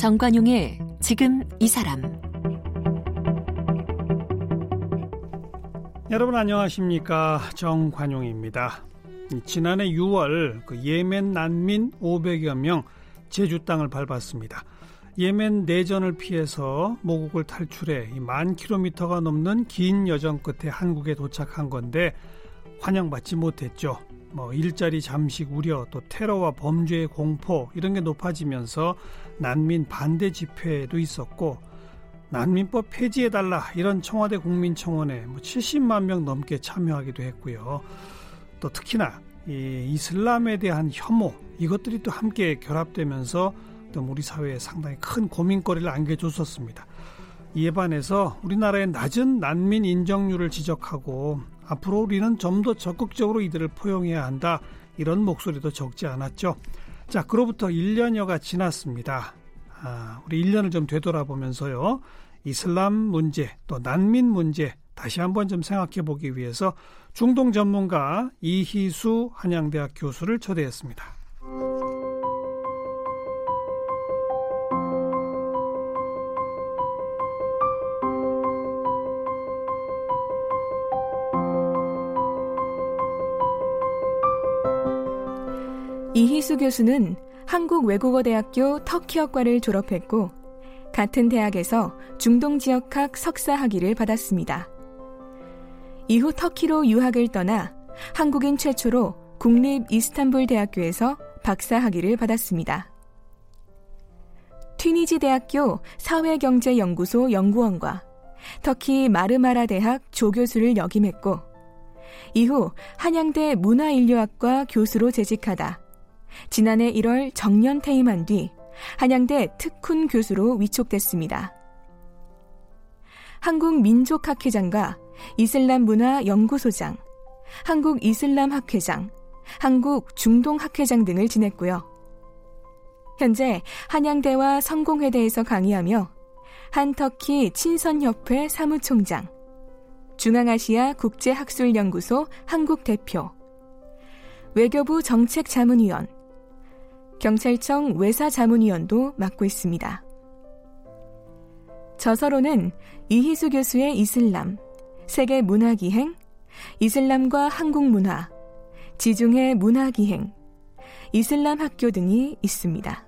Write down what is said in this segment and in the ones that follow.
정관용의 지금 이 사람 여러분 안녕하십니까 정관용입니다. 지난해 6월 그 예멘 난민 500여 명 제주 땅을 밟았습니다. 예멘 내전을 피해서 모국을 탈출해 만 킬로미터가 넘는 긴 여정 끝에 한국에 도착한 건데 환영받지 못했죠. 뭐 일자리 잠식 우려 또 테러와 범죄의 공포 이런 게 높아지면서 난민 반대 집회도 있었고 난민법 폐지해달라 이런 청와대 국민청원에 뭐 70만 명 넘게 참여하기도 했고요. 또 특히나 이 이슬람에 대한 혐오 이것들이 또 함께 결합되면서 또 우리 사회에 상당히 큰 고민거리를 안겨줬었습니다. 이에 반해서 우리나라의 낮은 난민 인정률을 지적하고 앞으로 우리는 좀 더 적극적으로 이들을 포용해야 한다 이런 목소리도 적지 않았죠. 자, 그로부터 1년여가 지났습니다. 아, 우리 1년을 좀 되돌아보면서요. 이슬람 문제, 또 난민 문제 다시 한번 좀 생각해 보기 위해서 중동 전문가 이희수 한양대학 교수를 초대했습니다. 이희수 교수는 한국외국어대학교 터키어과를 졸업했고 같은 대학에서 중동지역학 석사 학위를 받았습니다. 이후 터키로 유학을 떠나 한국인 최초로 국립 이스탄불 대학교에서 박사 학위를 받았습니다. 튀니지 대학교 사회경제연구소 연구원과 터키 마르마라 대학 조교수를 역임했고 이후 한양대 문화인류학과 교수로 재직하다 지난해 1월 정년 퇴임한 뒤 한양대 특훈 교수로 위촉됐습니다. 한국민족학회장과 이슬람문화연구소장, 한국이슬람학회장, 한국중동학회장 등을 지냈고요. 현재 한양대와 성공회대에서 강의하며 한터키 친선협회 사무총장, 중앙아시아 국제학술연구소 한국대표, 외교부 정책자문위원, 경찰청 외사자문위원도 맡고 있습니다. 저서로는 이희수 교수의 이슬람, 세계 문화기행, 이슬람과 한국 문화, 지중해 문화기행, 이슬람 학교 등이 있습니다.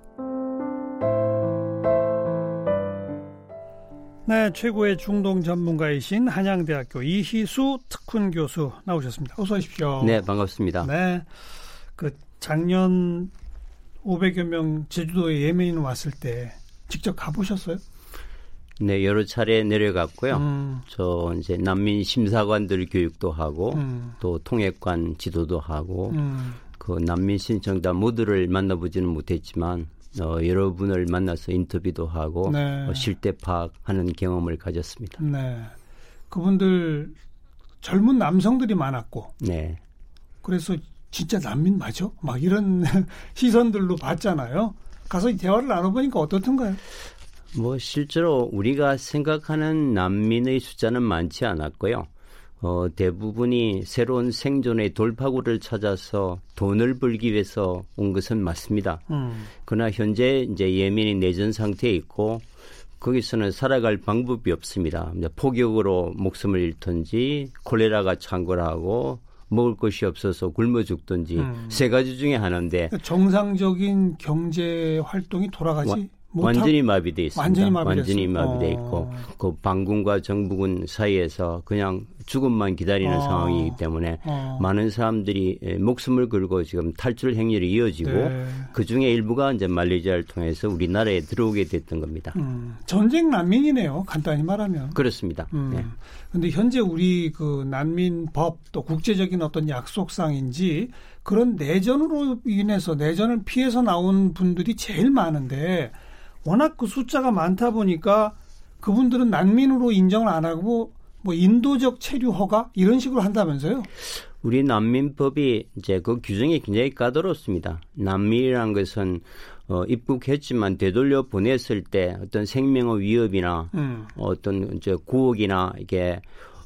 네, 최고의 중동 전문가이신 한양대학교 이희수 특훈 교수 나오셨습니다. 어서 오십시오. 네, 반갑습니다. 네. 그 작년 500여 명 제주도에 예멘인 왔을 때 직접 가보셨어요? 네, 여러 차례 내려갔고요. 음. 저 이제 난민 심사관들 교육도 하고 음. 또 통역관 지도도 하고 음. 그 난민 신청자 모두를 만나보지는 못했지만 어, 여러분을 만나서 인터뷰도 하고 네. 어, 실태 파악하는 경험을 가졌습니다. 네, 그분들 젊은 남성들이 많았고, 네. 그래서 진짜 난민 맞아? 막 이런 시선들로 봤잖아요. 가서 대화를 나눠보니까 어떻던가요? 뭐 실제로 우리가 생각하는 난민의 숫자는 많지 않았고요. 어, 대부분이 새로운 생존의 돌파구를 찾아서 돈을 벌기 위해서 온 것은 맞습니다. 음. 그러나 현재 이제 예민이 내전 상태에 있고 거기서는 살아갈 방법이 없습니다. 폭격으로 목숨을 잃든지 콜레라가 창궐하고 먹을 것이 없어서 굶어 죽든지 음. 세 가지 중에 하나인데 정상적인 경제 활동이 돌아가지 와, 완전히 마비돼 있습니다. 완전히, 완전히 마비돼 어. 있고 그 반군과 정부군 사이에서 그냥 죽음만 기다리는 어. 상황이기 때문에 어. 많은 사람들이 목숨을 걸고 지금 탈출 행렬이 이어지고 네. 그 중에 일부가 이제 말레이시아를 통해서 우리나라에 들어오게 됐던 겁니다. 음. 전쟁 난민이네요. 간단히 말하면. 그렇습니다. 그런데 음. 네. 현재 우리 그 난민법 또 국제적인 어떤 약속상인지 그런 내전으로 인해서 내전을 피해서 나온 분들이 제일 많은데 워낙 그 숫자가 많다 보니까 그분들은 난민으로 인정을 안 하고 뭐 인도적 체류 허가 이런 식으로 한다면서요? 우리 난민법이 이제 그 규정이 굉장히 까다롭습니다. 난민이란 것은 어, 입국했지만 되돌려 보냈을 때 어떤 생명의 위협이나 음. 어떤 이제 구혹이나 이게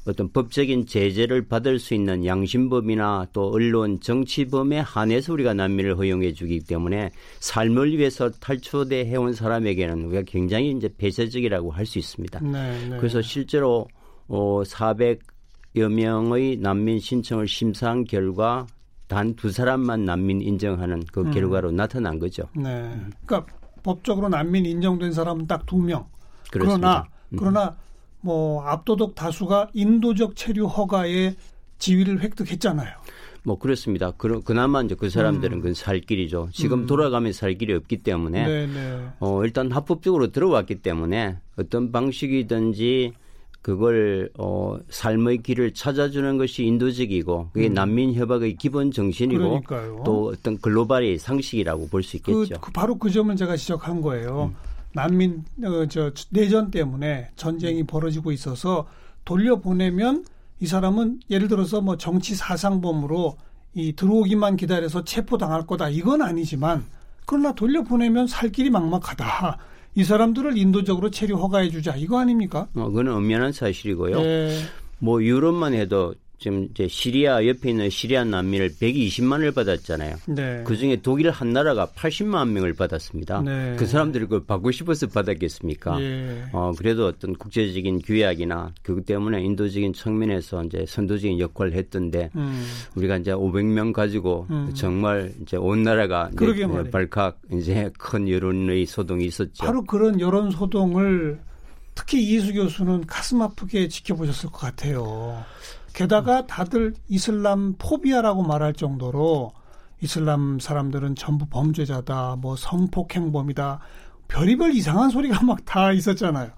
어떤 법적인 제재를 받을 수 있는 양심범이나 또 언론 정치범에 한해서 우리가 난민을 허용해 주기 때문에 삶을 위해서 탈출대 해온 사람에게는 우리가 굉장히 이제 폐쇄적이라고 할 수 있습니다. 네, 네. 그래서 실제로 어 400여 명의 난민 신청을 심사한 결과 단 두 사람만 난민 인정하는 그 음. 결과로 나타난 거죠. 네. 그러니까 법적으로 난민 인정된 사람은 딱 두 명. 그렇습니다. 그러나 음. 그러나 뭐 압도적 다수가 인도적 체류 허가의 지위를 획득했잖아요. 뭐 그렇습니다. 그, 그나마 이제 그 사람들은 그건 살 길이죠. 지금 돌아가면 살 길이 없기 때문에 음. 네, 네. 어, 일단 합법적으로 들어왔기 때문에 어떤 방식이든지 그걸 어, 삶의 길을 찾아주는 것이 인도적이고 그게 난민 협약의 기본 정신이고 음. 그러니까요. 또 어떤 글로벌의 상식이라고 볼수 그, 있겠죠. 그 바로 그 점을 제가 지적한 거예요. 난민 어, 저 내전 때문에 전쟁이 벌어지고 있어서 돌려보내면 이 사람은 예를 들어서 뭐 정치 사상범으로 이 들어오기만 기다려서 체포 당할 거다 이건 아니지만 그러나 돌려보내면 살 길이 막막하다. 이 사람들을 인도적으로 체류 허가해 주자 이거 아닙니까? 어, 그건 엄연한 사실이고요. 예. 뭐 유럽만 해도 지금 이제 시리아 옆에 있는 시리아 난민을 120만을 받았잖아요. 네. 그 중에 독일 한 나라가 80만 명을 받았습니다. 네. 그 사람들이 그걸 받고 싶어서 받았겠습니까? 예. 어, 그래도 어떤 국제적인 규약이나 그것 때문에 인도적인 측면에서 이제 선도적인 역할을 했던데 음. 우리가 이제 500명 가지고 음. 정말 이제 온 나라가 이제 그러게 말이에요. 발칵 이제 큰 여론의 소동이 있었죠. 바로 그런 여론 소동을 특히 이수 교수는 가슴 아프게 지켜보셨을 것 같아요. 게다가 다들 이슬람 포비아라고 말할 정도로 이슬람 사람들은 전부 범죄자다, 뭐 성폭행범이다, 별의별 이상한 소리가 막 다 있었잖아요.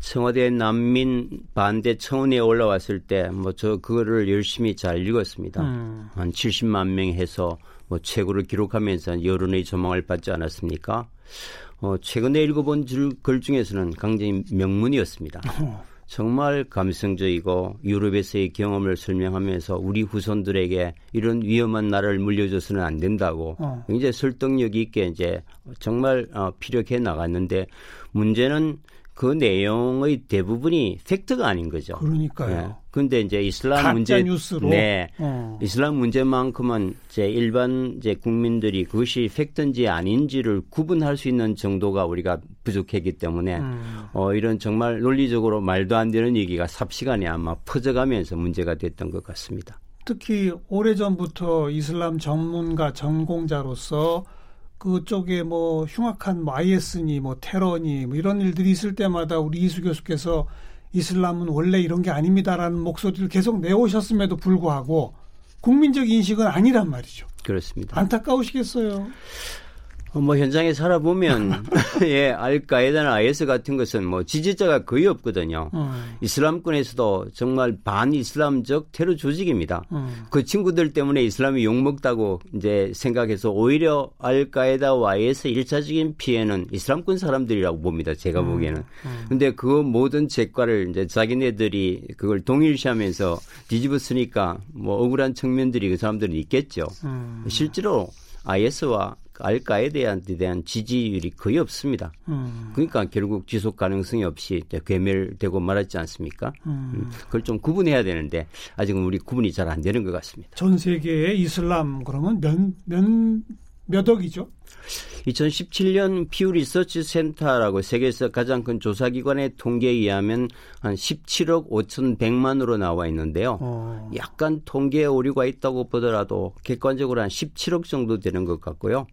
청와대 난민 반대 청원에 올라왔을 때 뭐 저 그거를 열심히 잘 읽었습니다. 음. 한 70만 명 해서 뭐 최고를 기록하면서 여론의 조망을 받지 않았습니까? 어, 최근에 읽어본 줄- 글 중에서는 굉장히 명문이었습니다. 어. 정말 감성적이고 유럽에서의 경험을 설명하면서 우리 후손들에게 이런 위험한 나라를 물려줘서는 안 된다고 어. 굉장히 설득력 있게 이제 정말 어, 피력해 나갔는데 문제는 그 내용의 대부분이 팩트가 아닌 거죠. 그러니까요. 근데 이제 이슬람 문제 뉴스로. 네. 어. 이슬람 문제만큼은 제 일반 이제 국민들이 그것이 팩트인지 아닌지를 구분할 수 있는 정도가 우리가 부족했기 때문에 음. 어 이런 정말 논리적으로 말도 안 되는 얘기가 삽시간에 아마 퍼져가면서 문제가 됐던 것 같습니다. 특히 오래전부터 이슬람 전문가 전공자로서 그쪽에 뭐 흉악한 뭐 IS니 뭐 테러니 뭐 이런 일들이 있을 때마다 우리 이수 교수께서 이슬람은 원래 이런 게 아닙니다라는 목소리를 계속 내오셨음에도 불구하고 국민적 인식은 아니란 말이죠. 그렇습니다. 안타까우시겠어요. 어, 뭐 현장에 살아보면 예 알카에다나 IS 같은 것은 뭐 지지자가 거의 없거든요. 음, 이슬람권에서도 정말 반이슬람적 테러 조직입니다. 음, 그 친구들 때문에 이슬람이 욕 먹다고 이제 생각해서 오히려 알카에다와 IS 일차적인 피해는 이슬람권 사람들이라고 봅니다. 제가 보기에는. 근데 그 모든 죄과를 이제 자기네들이 그걸 동일시하면서 뒤집었으니까 뭐 억울한 측면들이 그 사람들은 있겠죠. 음, 실제로 IS와 알카에다에 대한 지지율이 거의 없습니다. 음, 그러니까 결국 지속 가능성이 없이 괴멸되고 말았지 않습니까? 음. 음, 그걸 좀 구분해야 되는데 아직은 우리 구분이 잘 안 되는 것 같습니다. 전 세계의 이슬람 그러면 몇, 몇, 몇 억이죠? 2017년 피우 리서치 센터라고 세계에서 가장 큰 조사기관의 통계에 의하면 한 17억 5,100만으로 나와 있는데요. 어, 약간 통계에 오류가 있다고 보더라도 객관적으로 한 17억 정도 되는 것 같고요.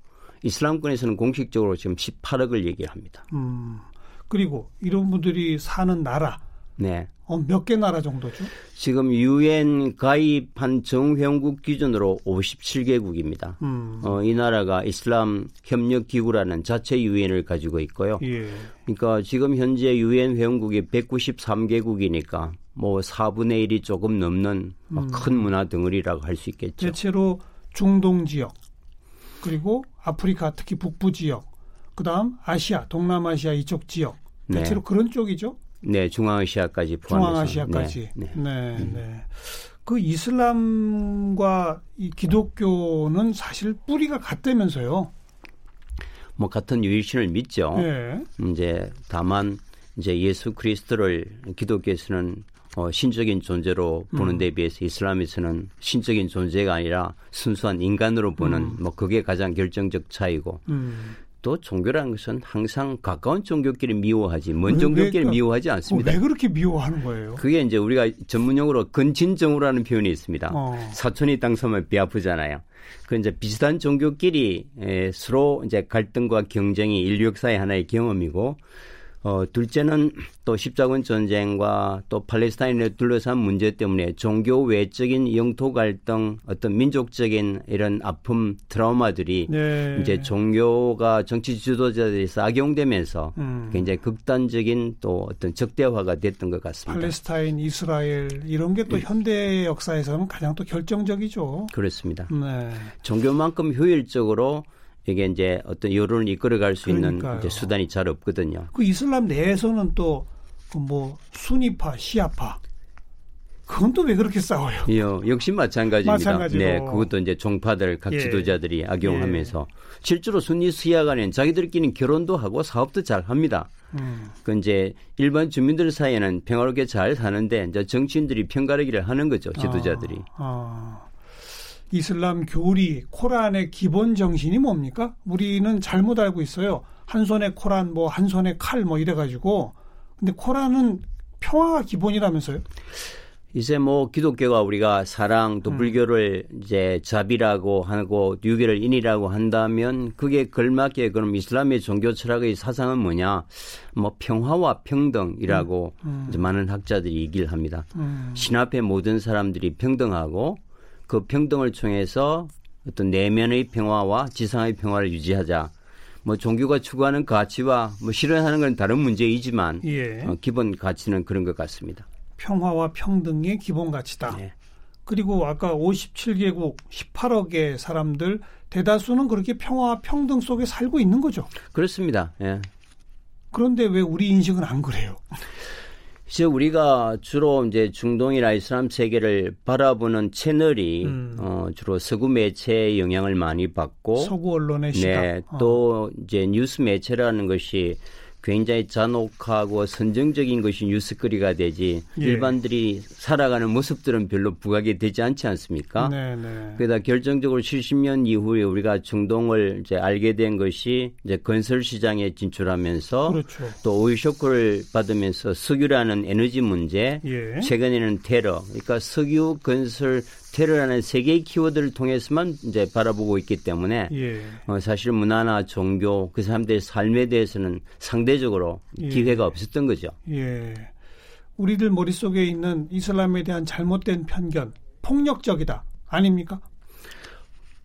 이슬람권에서는 공식적으로 지금 18억을 얘기합니다. 음, 그리고 이런 분들이 사는 나라 네. 어, 몇 개 나라 정도죠? 지금 유엔 가입한 정회원국 기준으로 57개국입니다. 음, 어, 이 나라가 이슬람 협력 기구라는 자체 유엔을 가지고 있고요. 예. 그러니까 지금 현재 유엔 회원국이 193개국이니까 뭐 4분의 1이 조금 넘는 뭐큰 문화 덩어리라고 할 수 있겠죠. 대체로 중동 지역 그리고 아프리카 특히 북부 지역 그다음 아시아 동남아시아 이쪽 지역 대체로 네. 그런 쪽이죠 네, 중앙아시아까지 포함해서. 중앙아시아까지 네, 네, 네. 네. 그 이슬람과 이 기독교는 사실 뿌리가 같다면서요 뭐 같은 유일신을 믿죠. 네. 이제 다만 이제 예수 그리스도를 기독교에서는 어, 신적인 존재로 보는 데 비해서 이슬람에서는 신적인 존재가 아니라 순수한 인간으로 보는 음. 뭐 그게 가장 결정적 차이고 음. 또 종교라는 것은 항상 가까운 종교끼리 미워하지 먼 왜, 종교끼리 왜, 미워하지 않습니다. 어, 왜 그렇게 미워하는 거예요? 그게 이제 우리가 전문용어로 근친정우라는 표현이 있습니다. 어. 사촌이 땅 서면 배 아프잖아요. 그 이제 비슷한 종교끼리 에, 서로 이제 갈등과 경쟁이 인류 역사의 하나의 경험이고 어, 둘째는 또 십자군 전쟁과 또 팔레스타인을 둘러싼 문제 때문에 종교 외적인 영토 갈등, 어떤 민족적인 이런 아픔, 트라우마들이 네. 이제 종교가 정치 지도자들에서 악용되면서 음. 굉장히 극단적인 또 어떤 적대화가 됐던 것 같습니다. 팔레스타인, 이스라엘 이런 게또 현대 역사에서는 가장 또 결정적이죠. 그렇습니다. 네. 종교만큼 효율적으로 이게 이제 어떤 여론을 이끌어갈 수 있는 그러니까요. 이제 수단이 잘 없거든요. 그 이슬람 내에서는 또그뭐 순위파, 시아파 그건 또 왜 그렇게 싸워요? 예, 역시 마찬가지입니다. 마찬가지로. 네, 그것도 이제 종파들 각 예. 지도자들이 악용하면서 실제로 순위 시아 간에는 자기들끼리 결혼도 하고 사업도 잘 합니다. 음. 그 이제 일반 주민들 사이에는 평화롭게 잘 사는데 이제 정치인들이 편가르기를 하는 거죠, 지도자들이. 아, 아. 이슬람 교리, 코란의 기본 정신이 뭡니까? 우리는 잘못 알고 있어요. 한 손에 코란, 뭐 한 손에 칼, 뭐 이래가지고. 근데 코란은 평화가 기본이라면서요? 이제 뭐 기독교가 우리가 사랑 또 음. 불교를 이제 자비라고 하고 유교를 인이라고 한다면 그게 걸맞게 그럼 이슬람의 종교 철학의 사상은 뭐냐? 뭐 평화와 평등이라고 음. 이제 많은 학자들이 얘기를 합니다. 음. 신 앞에 모든 사람들이 평등하고 그 평등을 통해서 어떤 내면의 평화와 지상의 평화를 유지하자. 뭐 종교가 추구하는 가치와 뭐 실현하는 건 다른 문제이지만 예. 어, 기본 가치는 그런 것 같습니다. 평화와 평등의 기본 가치다. 네. 그리고 아까 57개국 18억의 사람들 대다수는 그렇게 평화와 평등 속에 살고 있는 거죠. 그렇습니다. 예. 그런데 왜 우리 인식은 안 그래요? 이제 우리가 주로 이제 중동이나 이슬람 세계를 바라보는 채널이 음. 어, 주로 서구 매체의 영향을 많이 받고 서구 언론의 시각. 네, 어. 또 이제 뉴스 매체라는 것이 굉장히 잔혹하고 선정적인 것이 뉴스거리가 되지 예. 일반들이 살아가는 모습들은 별로 부각이 되지 않지 않습니까? 네, 네. 그러다 결정적으로 70년 이후에 우리가 중동을 이제 알게 된 것이 이제 건설 시장에 진출하면서 그렇죠. 또 오일 쇼크를 받으면서 석유라는 에너지 문제, 예. 최근에는 테러, 그러니까 석유 건설 테러라는 세 개의 키워드를 통해서만 이제 바라보고 있기 때문에 예. 어, 사실 문화나 종교 그 사람들의 삶에 대해서는 상대적으로 예. 기회가 없었던 거죠. 예. 우리들 머릿속에 있는 이슬람에 대한 잘못된 편견, 폭력적이다. 아닙니까?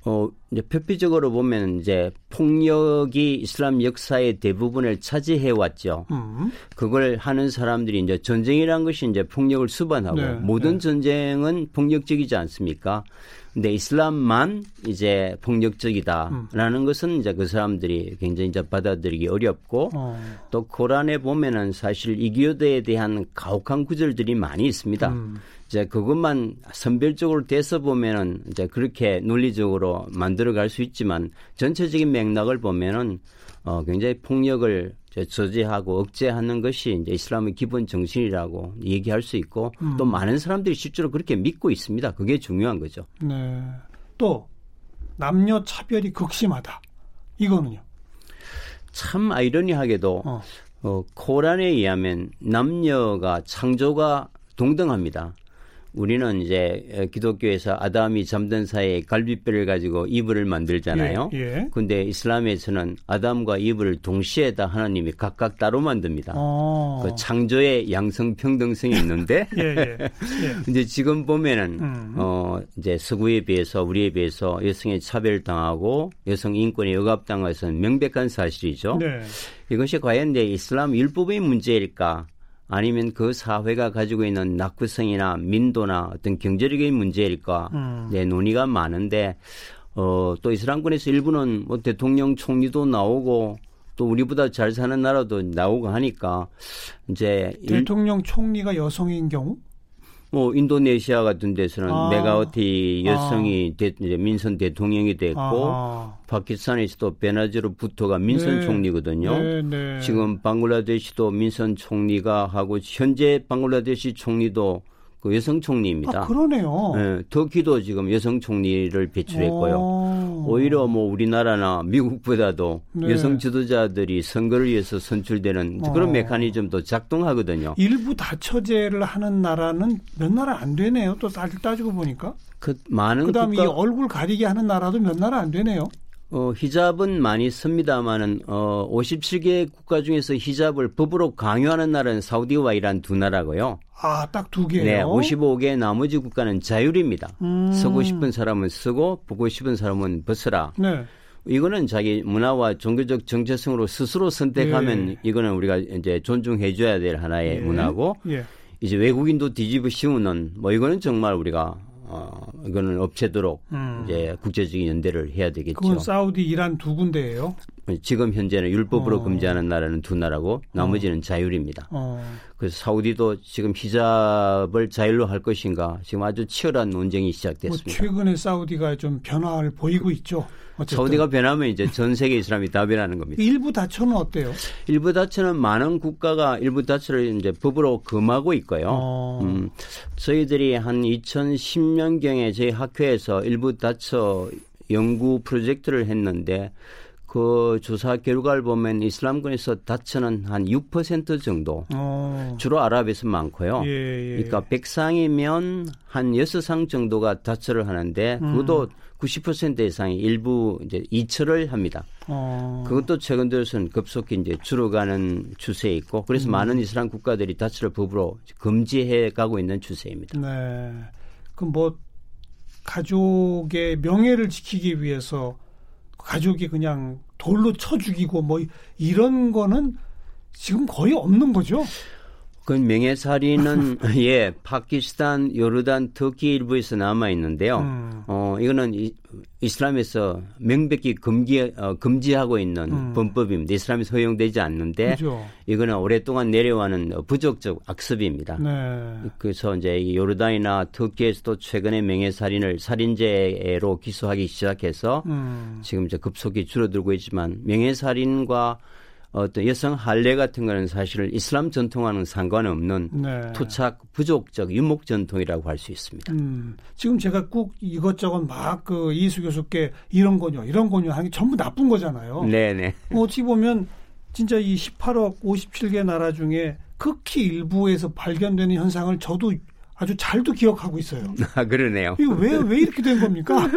어, 이제 표피적으로 보면 이제 폭력이 이슬람 역사의 대부분을 차지해 왔죠. 음. 그걸 하는 사람들이 이제 전쟁이라는 것이 이제 폭력을 수반하고 네, 모든 네. 전쟁은 폭력적이지 않습니까? 근데 이슬람만 이제 폭력적이다라는 것은 이제 그 사람들이 굉장히 이제 받아들이기 어렵고 어. 또 코란에 보면은 사실 이교도에 대한 가혹한 구절들이 많이 있습니다. 음. 이제 그것만 선별적으로 돼서 보면은 이제 그렇게 논리적으로 만들 어갈 수 있지만 전체적인 맥락을 보면은 어 굉장히 폭력을 저지하고 억제하는 것이 이제 이슬람의 기본 정신이라고 얘기할 수 있고 음. 또 많은 사람들이 실제로 그렇게 믿고 있습니다. 그게 중요한 거죠. 네. 또 남녀 차별이 극심하다. 이거는요. 참 아이러니하게도 어. 어, 코란에 의하면 남녀가 창조가 동등합니다. 우리는 이제 에, 기독교에서 아담이 잠든 사이에 갈비뼈를 가지고 이불을 만들잖아요. 예, 예. 근데 이슬람에서는 아담과 이불을 동시에 다 하나님이 각각 따로 만듭니다. 어. 그 창조의 양성 평등성이 있는데 예, 예. 예. 근데 지금 보면은 음. 어 이제 서구에 비해서 우리에 비해서 여성의 차별당하고 여성 인권이 억압당한 것은 명백한 사실이죠. 네. 이것이 과연 내 이슬람 율법의 문제일까? 아니면 그 사회가 가지고 있는 낙후성이나 민도나 어떤 경제력의 문제일까? 음. 네, 논의가 많은데, 어, 또 이슬람권에서 일부는 뭐 대통령 총리도 나오고, 또 우리보다 잘 사는 나라도 나오고 하니까, 이제, 일- 대통령 총리가 여성인 경우? 뭐 인도네시아 같은 데서는 아. 메가워티 여성이 대, 이제 민선 대통령이 됐고 아하. 파키스탄에서도 베나즈르 부토가 민선 네. 총리거든요. 네, 네. 지금 방글라데시도 민선 총리가 하고 현재 방글라데시 총리도 그 여성 총리입니다. 아, 그러네요. 예, 터키도 지금 여성 총리를 배출했고요. 오. 오히려 뭐 우리나라나 미국보다도 네. 여성 지도자들이 선거를 위해서 선출되는 어. 그런 메커니즘도 작동하거든요. 일부 다처제를 하는 나라는 몇 나라 안 되네요. 또 따- 따지고 보니까. 그 많은 그다음 에 이 국가 얼굴 가리게 하는 나라도 몇 나라 안 되네요. 어, 히잡은 많이 씁니다만은 어, 57개 국가 중에서 히잡을 법으로 강요하는 나라는 사우디와 이란 두 나라고요. 아, 딱 두 개요. 네, 55개 나머지 국가는 자율입니다. 음. 쓰고 싶은 사람은 쓰고 보고 싶은 사람은 벗으라. 네. 이거는 자기 문화와 종교적 정체성으로 스스로 선택하면 예. 이거는 우리가 이제 존중해 줘야 될 하나의 예. 문화고 예. 이제 외국인도 뒤집어 씌우는 뭐 이거는 정말 우리가 어 이거는 없애도록 음. 이제 국제적인 연대를 해야 되겠죠. 그건 사우디, 이란 두 군데예요. 지금 현재는 율법으로 어. 금지하는 나라는 두 나라고 나머지는 자율입니다. 어. 그래서 사우디도 지금 히잡을 자율로 할 것인가 지금 아주 치열한 논쟁이 뭐 시작됐습니다. 최근에 사우디가 좀 변화를 보이고 있죠. 어쨌든. 사우디가 변하면 이제 전 세계 이슬람이 다 변하는 겁니다. 일부 다처는 어때요? 일부 다처는 많은 국가가 일부 다처를 이제 법으로 금하고 있고요. 어. 음, 저희들이 한 2010년경에 저희 학회에서 일부 다처 연구 프로젝트를 했는데 그 조사 결과를 보면 이슬람권에서 다처는 한 6% 정도 어. 주로 아랍에서 많고요. 예, 예. 그러니까 100상이면 한 6상 정도가 다처를 하는데 그것도 90% 이상이 일부 이제 이처를 합니다. 어. 그것도 최근 들어서는 급속히 이제 줄어가는 추세에 있고 그래서 음. 많은 이슬람 국가들이 다처를 법으로 금지해 가고 있는 추세입니다. 네. 그뭐 가족의 명예를 지키기 위해서 가족이 그냥 돌로 쳐 죽이고 뭐 이런 거는 지금 거의 없는 거죠. 그 명예살인은 예 파키스탄, 요르단, 터키 일부에서 남아 있는데요. 음. 어 이거는 이, 이슬람에서 명백히 금기 어, 금지하고 있는 음. 범법입니다. 이슬람에서 허용되지 않는데 그죠. 이거는 오랫동안 내려와는 부적적 악습입니다. 네. 그래서 이제 이 요르단이나 터키에서도 최근에 명예살인을 살인죄로 기소하기 시작해서 음. 지금 이제 급속히 줄어들고 있지만 명예살인과 어떤 여성 할례 같은 거는 사실 이슬람 전통과는 상관없는 네. 토착 부족적 유목 전통이라고 할 수 있습니다. 음, 지금 제가 꼭 이것저것 막 그 이수 교수께 이런 거뇨, 이런 거뇨 하는 게 전부 나쁜 거잖아요. 네네. 어찌 보면 진짜 이 18억 57개 나라 중에 극히 일부에서 발견되는 현상을 저도 아주 잘도 기억하고 있어요. 아 그러네요. 이거 왜, 왜 이렇게 된 겁니까?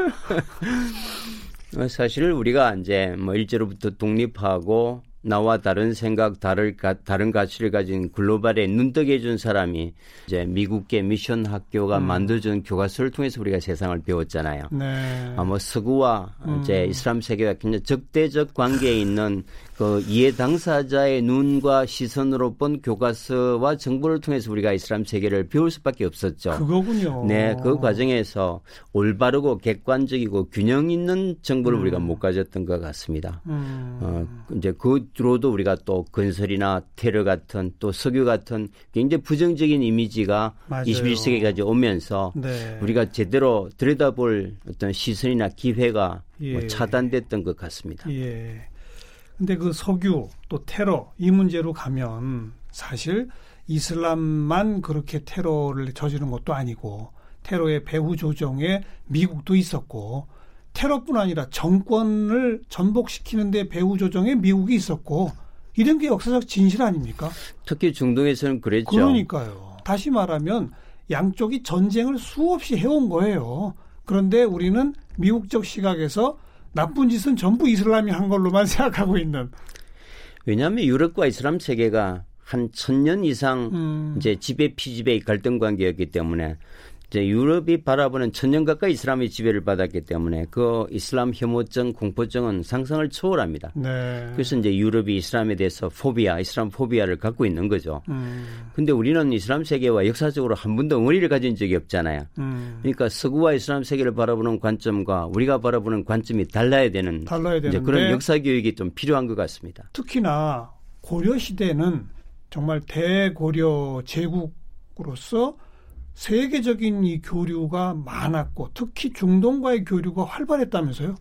어, 사실 우리가 이제 뭐 일제로부터 독립하고 나와 다른 생각, 다른, 가, 다른 가치를 가진 글로벌에 눈뜨게 해준 사람이 이제 미국계 미션 학교가 음. 만들어준 교과서를 통해서 우리가 세상을 배웠잖아요. 네. 아뭐 서구와 이제 음. 이슬람 세계가 굉장히 적대적 관계에 있는 그 이해 당사자의 눈과 시선으로 본 교과서와 정보를 통해서 우리가 이슬람 세계를 배울 수밖에 없었죠. 그거군요. 네, 그 과정에서 올바르고 객관적이고 균형 있는 정보를 음. 우리가 못 가졌던 것 같습니다. 음. 어, 이제 그 주로도 우리가 또 건설이나 테러 같은 또 석유 같은 굉장히 부정적인 이미지가 맞아요. 21세기까지 오면서 네. 우리가 제대로 들여다볼 어떤 시선이나 기회가 뭐 예. 차단됐던 것 같습니다. 예. 근데 그 석유 또 테러 이 문제로 가면 사실 이슬람만 그렇게 테러를 저지른 것도 아니고 테러의 배후 조정에 미국도 있었고 테러뿐 아니라 정권을 전복시키는데 배후 조정에 미국이 있었고 이런 게 역사적 진실 아닙니까? 특히 중동에서는 그랬죠. 그러니까요. 다시 말하면 양쪽이 전쟁을 수없이 해온 거예요. 그런데 우리는 미국적 시각에서 나쁜 짓은 전부 이슬람이 한 걸로만 생각하고 있는. 왜냐하면 유럽과 이슬람 세계가 한 천년 이상 음, 이제 지배 피지배의 갈등 관계였기 때문에 이제 유럽이 바라보는 천년 가까이 이슬람의 지배를 받았기 때문에 그 이슬람 혐오증, 공포증은 상상을 초월합니다. 네. 그래서 이제 유럽이 이슬람에 대해서 포비아, 이슬람 포비아를 갖고 있는 거죠. 음, 근데 우리는 이슬람 세계와 역사적으로 한 번도 응어리를 가진 적이 없잖아요. 음, 그러니까 서구와 이슬람 세계를 바라보는 관점과 우리가 바라보는 관점이 달라야 되는 달라야 되는데 그런 역사 교육이 좀 필요한 것 같습니다. 특히나 고려 시대는 정말 대고려 제국으로서 세계적인 이 교류가 많았고 특히 중동과의 교류가 활발했다면서요?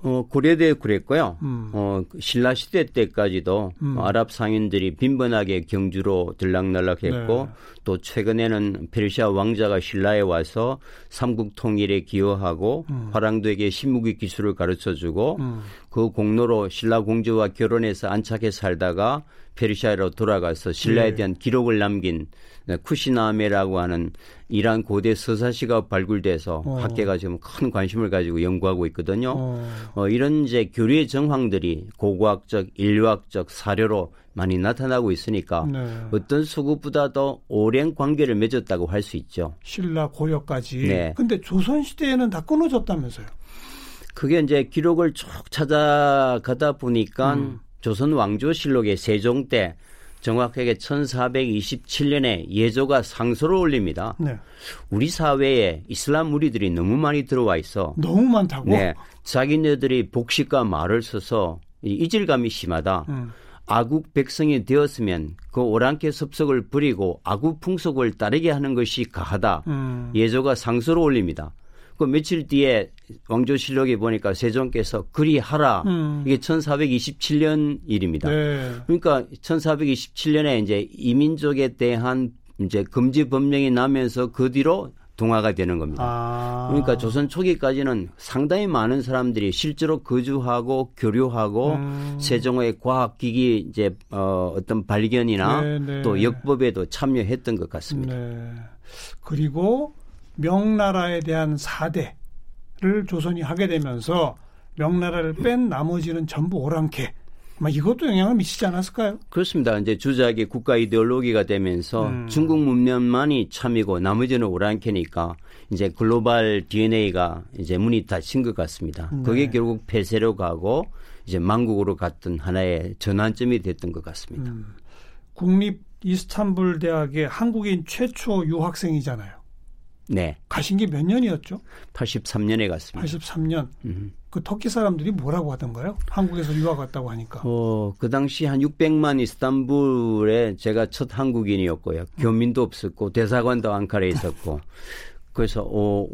어, 고려대 그랬고요. 음. 어, 신라 시대 때까지도 음. 아랍 상인들이 빈번하게 경주로 들락날락했고 네. 또 최근에는 페르시아 왕자가 신라에 와서 삼국 통일에 기여하고 음. 화랑도에게 신무기 기술을 가르쳐 주고 음. 그 공로로 신라 공주와 결혼해서 안착해 살다가 페르시아로 돌아가서 신라에 네. 대한 기록을 남긴 쿠시나메라고 하는 이란 고대 서사시가 발굴돼서 어. 학계가 지금 큰 관심을 가지고 연구하고 있거든요. 어. 어, 이런 이제 교류의 정황들이 고고학적, 인류학적 사료로 많이 나타나고 있으니까 네. 어떤 수급보다도 오랜 관계를 맺었다고 할 수 있죠. 신라 고려까지. 네. 근데 조선 시대에는 다 끊어졌다면서요? 그게 이제 기록을 쭉 찾아가다 보니까 음. 조선 왕조 실록의 세종 때 정확하게 1427년에 예조가 상소를 올립니다. 네. 우리 사회에 이슬람 무리들이 너무 많이 들어와 있어. 너무 많다고? 네. 자기네들이 복식과 말을 써서 이질감이 심하다. 음. 아국 백성이 되었으면 그 오랑캐 섭석을 부리고 아국 풍속을 따르게 하는 것이 가하다. 음. 예조가 상소를 올립니다. 그 며칠 뒤에 왕조실록에 보니까 세종께서 그리하라. 음. 이게 1427년 일입니다. 네. 그러니까 1427년에 이제 이민족에 대한 이제 금지 법령이 나면서 그 뒤로 동화가 되는 겁니다. 아. 그러니까 조선 초기까지는 상당히 많은 사람들이 실제로 거주하고 교류하고 음. 세종의 과학기기 이제 어, 어떤 발견이나 네, 네. 또 역법에도 참여했던 것 같습니다. 네. 그리고 명나라에 대한 사대 를 조선이 하게 되면서 명나라를 뺀 나머지는 전부 오랑캐. 막 이것도 영향을 미치지 않았을까요? 그렇습니다. 이제 주작이 국가 이데올로기가 되면서 음. 중국 문명만이 참이고 나머지는 오랑캐니까 이제 글로벌 DNA가 이제 문이 닫힌 것 같습니다. 네. 그게 결국 폐쇄로 가고 이제 망국으로 갔던 하나의 전환점이 됐던 것 같습니다. 음. 국립 이스탄불 대학의 한국인 최초 유학생이잖아요. 네. 가신 게 몇 년이었죠? 83년에 갔습니다. 83년. 음. 그 터키 사람들이 뭐라고 하던가요? 한국에서 유학 왔다고 하니까. 어, 그 당시 한 600만 이스탄불에 제가 첫 한국인이었고요. 교민도 없었고 대사관도 앙카라에 있었고. 그래서 어,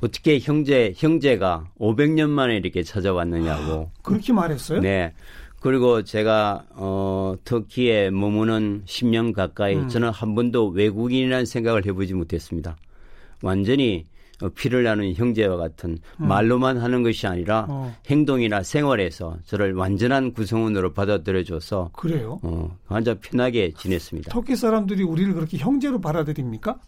어떻게 형제 형제가 500년 만에 이렇게 찾아왔느냐고. 그렇게 말했어요? 네. 그리고 제가 어 터키에 머무는 10년 가까이 음. 저는 한 번도 외국인이라는 생각을 해보지 못했습니다. 완전히 어, 피를 나는 형제와 같은 음. 말로만 하는 것이 아니라 어. 행동이나 생활에서 저를 완전한 구성원으로 받아들여줘서 그래요? 어, 완전 편하게 지냈습니다. 터키 사람들이 우리를 그렇게 형제로 받아들입니까?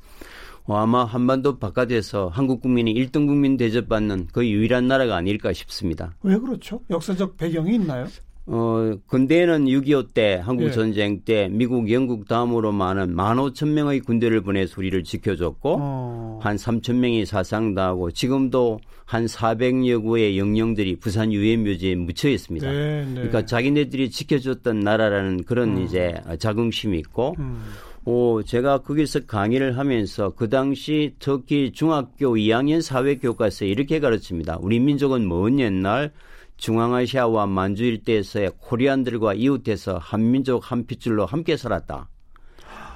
어, 아마 한반도 바깥에서 한국 국민이 1등 국민 대접받는 그 유일한 나라가 아닐까 싶습니다. 왜 그렇죠? 역사적 배경이 있나요? 어, 근대에는 6.25 때, 한국 예. 전쟁 때, 미국, 영국 다음으로 많은 15,000명의 군대를 보내서 우리를 지켜줬고, 어. 한 3,000명이 사상당하고, 지금도 한 400여 구의 영령들이 부산 유엔묘지에 묻혀 있습니다. 네, 네. 그러니까 자기네들이 지켜줬던 나라라는 그런 음. 이제 자긍심이 있고, 음. 오, 제가 거기서 강의를 하면서 그 당시 특히 중학교 2학년 사회 교과서에 이렇게 가르칩니다. 우리 민족은 먼 옛날 중앙아시아와 만주 일대에서의 코리안들과 이웃해서 한민족 한 핏줄로 함께 살았다.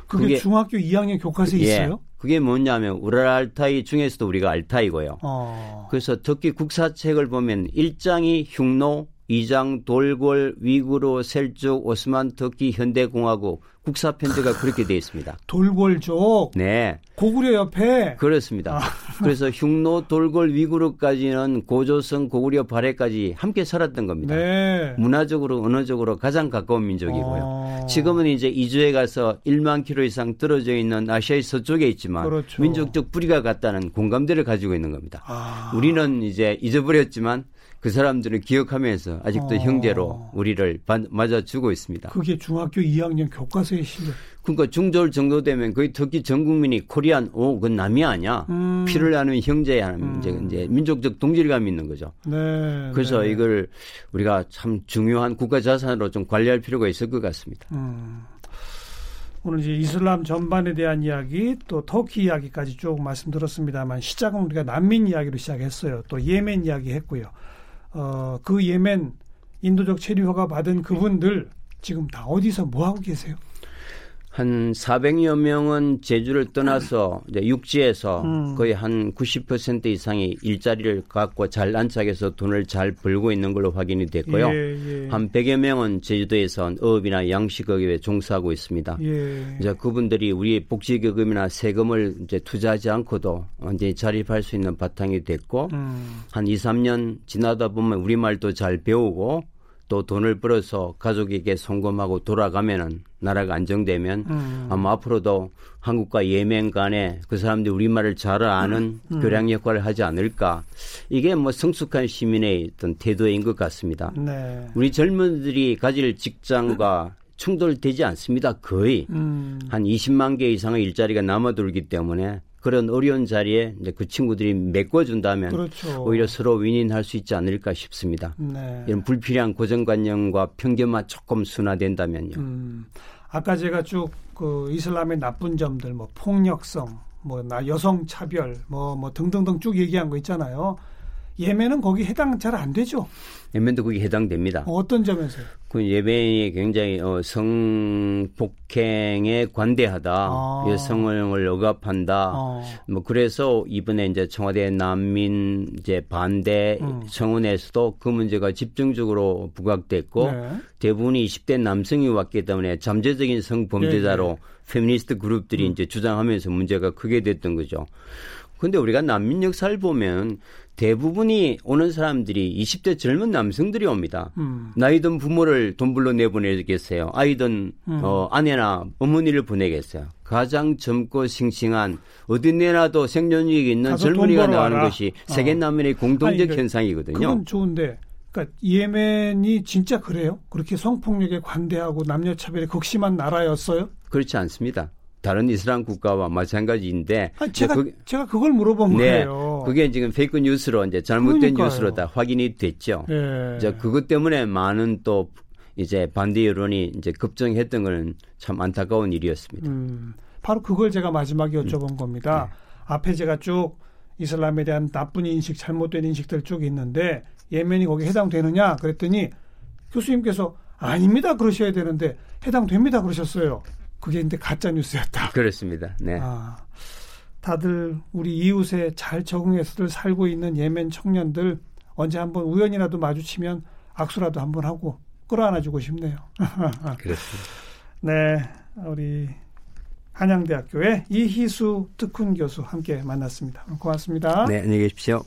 그게, 그게 중학교 2학년 교과서에 예, 있어요? 그게 뭐냐면 우랄 알타이 중에서도 우리가 알타이고요. 어. 그래서 특히 국사책을 보면 1장이 흉노, 2장 돌골, 위구르, 셀쭉, 오스만 터키, 현대공화국 국사 편제가 그렇게 되어 있습니다. 돌골족. 네. 고구려 옆에. 그렇습니다. 아. 그래서 흉노, 돌골, 위구르까지는 고조선, 고구려 발해까지 함께 살았던 겁니다. 네. 문화적으로, 언어적으로 가장 가까운 민족이고요. 어. 지금은 이제 이주에 가서 1만 킬로 이상 떨어져 있는 아시아의 서쪽에 있지만 그렇죠. 민족적 뿌리가 같다는 공감대를 가지고 있는 겁니다. 아. 우리는 이제 잊어버렸지만 그 사람들을 기억하면서 아직도 어. 형제로 우리를 맞아주고 있습니다. 그게 중학교 2학년 교과서에 실려. 그러니까 중졸 정도 되면 거의 특히 전 국민이 코리안, 오, 그건 남이 아니야. 음. 피를 나는 형제야. 음. 이제, 이제 민족적 동질감이 있는 거죠. 네. 그래서 네. 이걸 우리가 참 중요한 국가 자산으로 좀 관리할 필요가 있을 것 같습니다. 음. 오늘 이제 이슬람 전반에 대한 이야기 또 터키 이야기까지 쭉 말씀드렸습니다만 시작은 우리가 난민 이야기로 시작했어요. 또 예멘 이야기 했고요. 어, 그 예멘 인도적 체류허가 받은 그분들 지금 다 어디서 뭐 하고 계세요? 한 400여 명은 제주를 떠나서 이제 육지에서 음. 거의 한 90% 이상이 일자리를 갖고 잘 안착해서 돈을 잘 벌고 있는 걸로 확인이 됐고요. 예, 예. 한 100여 명은 제주도에서 어업이나 양식업에 종사하고 있습니다. 예. 이제 그분들이 우리 복지기금이나 세금을 이제 투자하지 않고도 이제 자립할 수 있는 바탕이 됐고 음. 한 2, 3년 지나다 보면 우리말도 잘 배우고 또 돈을 벌어서 가족에게 송금하고 돌아가면은 나라가 안정되면 음. 아마 앞으로도 한국과 예멘 간에 그 사람들이 우리말을 잘 아는 음. 교량 역할을 하지 않을까. 이게 뭐 성숙한 시민의 어떤 태도인 것 같습니다. 네. 우리 젊은들이 가질 직장과 충돌되지 않습니다. 거의 음. 한 20만 개 이상의 일자리가 남아돌기 때문에 그런 어려운 자리에 이제 그 친구들이 메꿔준다면 그렇죠. 오히려 서로 윈윈할 수 있지 않을까 싶습니다. 네. 이런 불필요한 고정관념과 편견만 조금 순화된다면요. 음, 아까 제가 쭉 그 이슬람의 나쁜 점들, 뭐 폭력성, 뭐 나 여성 차별, 뭐뭐 뭐 등등등 쭉 얘기한 거 있잖아요. 예멘은 거기 해당 잘 안 되죠. 예멘도 거기 해당됩니다. 어떤 점에서요? 그 예멘이 굉장히 어, 성폭행에 관대하다, 아. 여성을 억압한다. 아. 뭐 그래서 이번에 이제 청와대 난민 이제 반대 음. 청원에서도 그 문제가 집중적으로 부각됐고 네. 대부분이 20대 남성이 왔기 때문에 잠재적인 성범죄자로 네, 네. 페미니스트 그룹들이 음. 이제 주장하면서 문제가 크게 됐던 거죠. 근데 우리가 난민 역사를 보면 대부분이 오는 사람들이 20대 젊은 남성들이 옵니다. 음. 나이든 부모를 돈 벌러 내보내겠어요. 아니면 음. 어, 아내나 어머니를 보내겠어요. 가장 젊고 싱싱한 어디 내놔도 생존력이 있는 젊은이가 나오는 것이 어. 세계 난민의 공동적 아니, 현상이거든요. 그건 좋은데 그러니까 예멘이 진짜 그래요? 그렇게 성폭력에 관대하고 남녀 차별에 극심한 나라였어요? 그렇지 않습니다. 다른 이슬람 국가와 마찬가지인데 아니, 제가 그, 제가 그걸 물어본 네, 거예요. 그게 지금 페이크 뉴스로 이제 잘못된 그러니까요. 뉴스로 다 확인이 됐죠. 네. 이제 그것 때문에 많은 또 이제 반대 여론이 이제 급증했던 것은 참 안타까운 일이었습니다. 음, 바로 그걸 제가 마지막에 여쭤본 음. 겁니다. 네. 앞에 제가 쭉 이슬람에 대한 나쁜 인식, 잘못된 인식들 쭉 있는데 예멘이 거기 해당되느냐 그랬더니 교수님께서 아닙니다 그러셔야 되는데 해당됩니다 그러셨어요. 그게 근데 가짜 뉴스였다. 그렇습니다. 네. 아, 다들 우리 이웃에 잘 적응해서들 살고 있는 예멘 청년들 언제 한번 우연이라도 마주치면 악수라도 한번 하고 끌어안아주고 싶네요. 그렇습니다. 네, 우리 한양대학교의 이희수 특훈 교수 함께 만났습니다. 고맙습니다. 네, 안녕히 계십시오.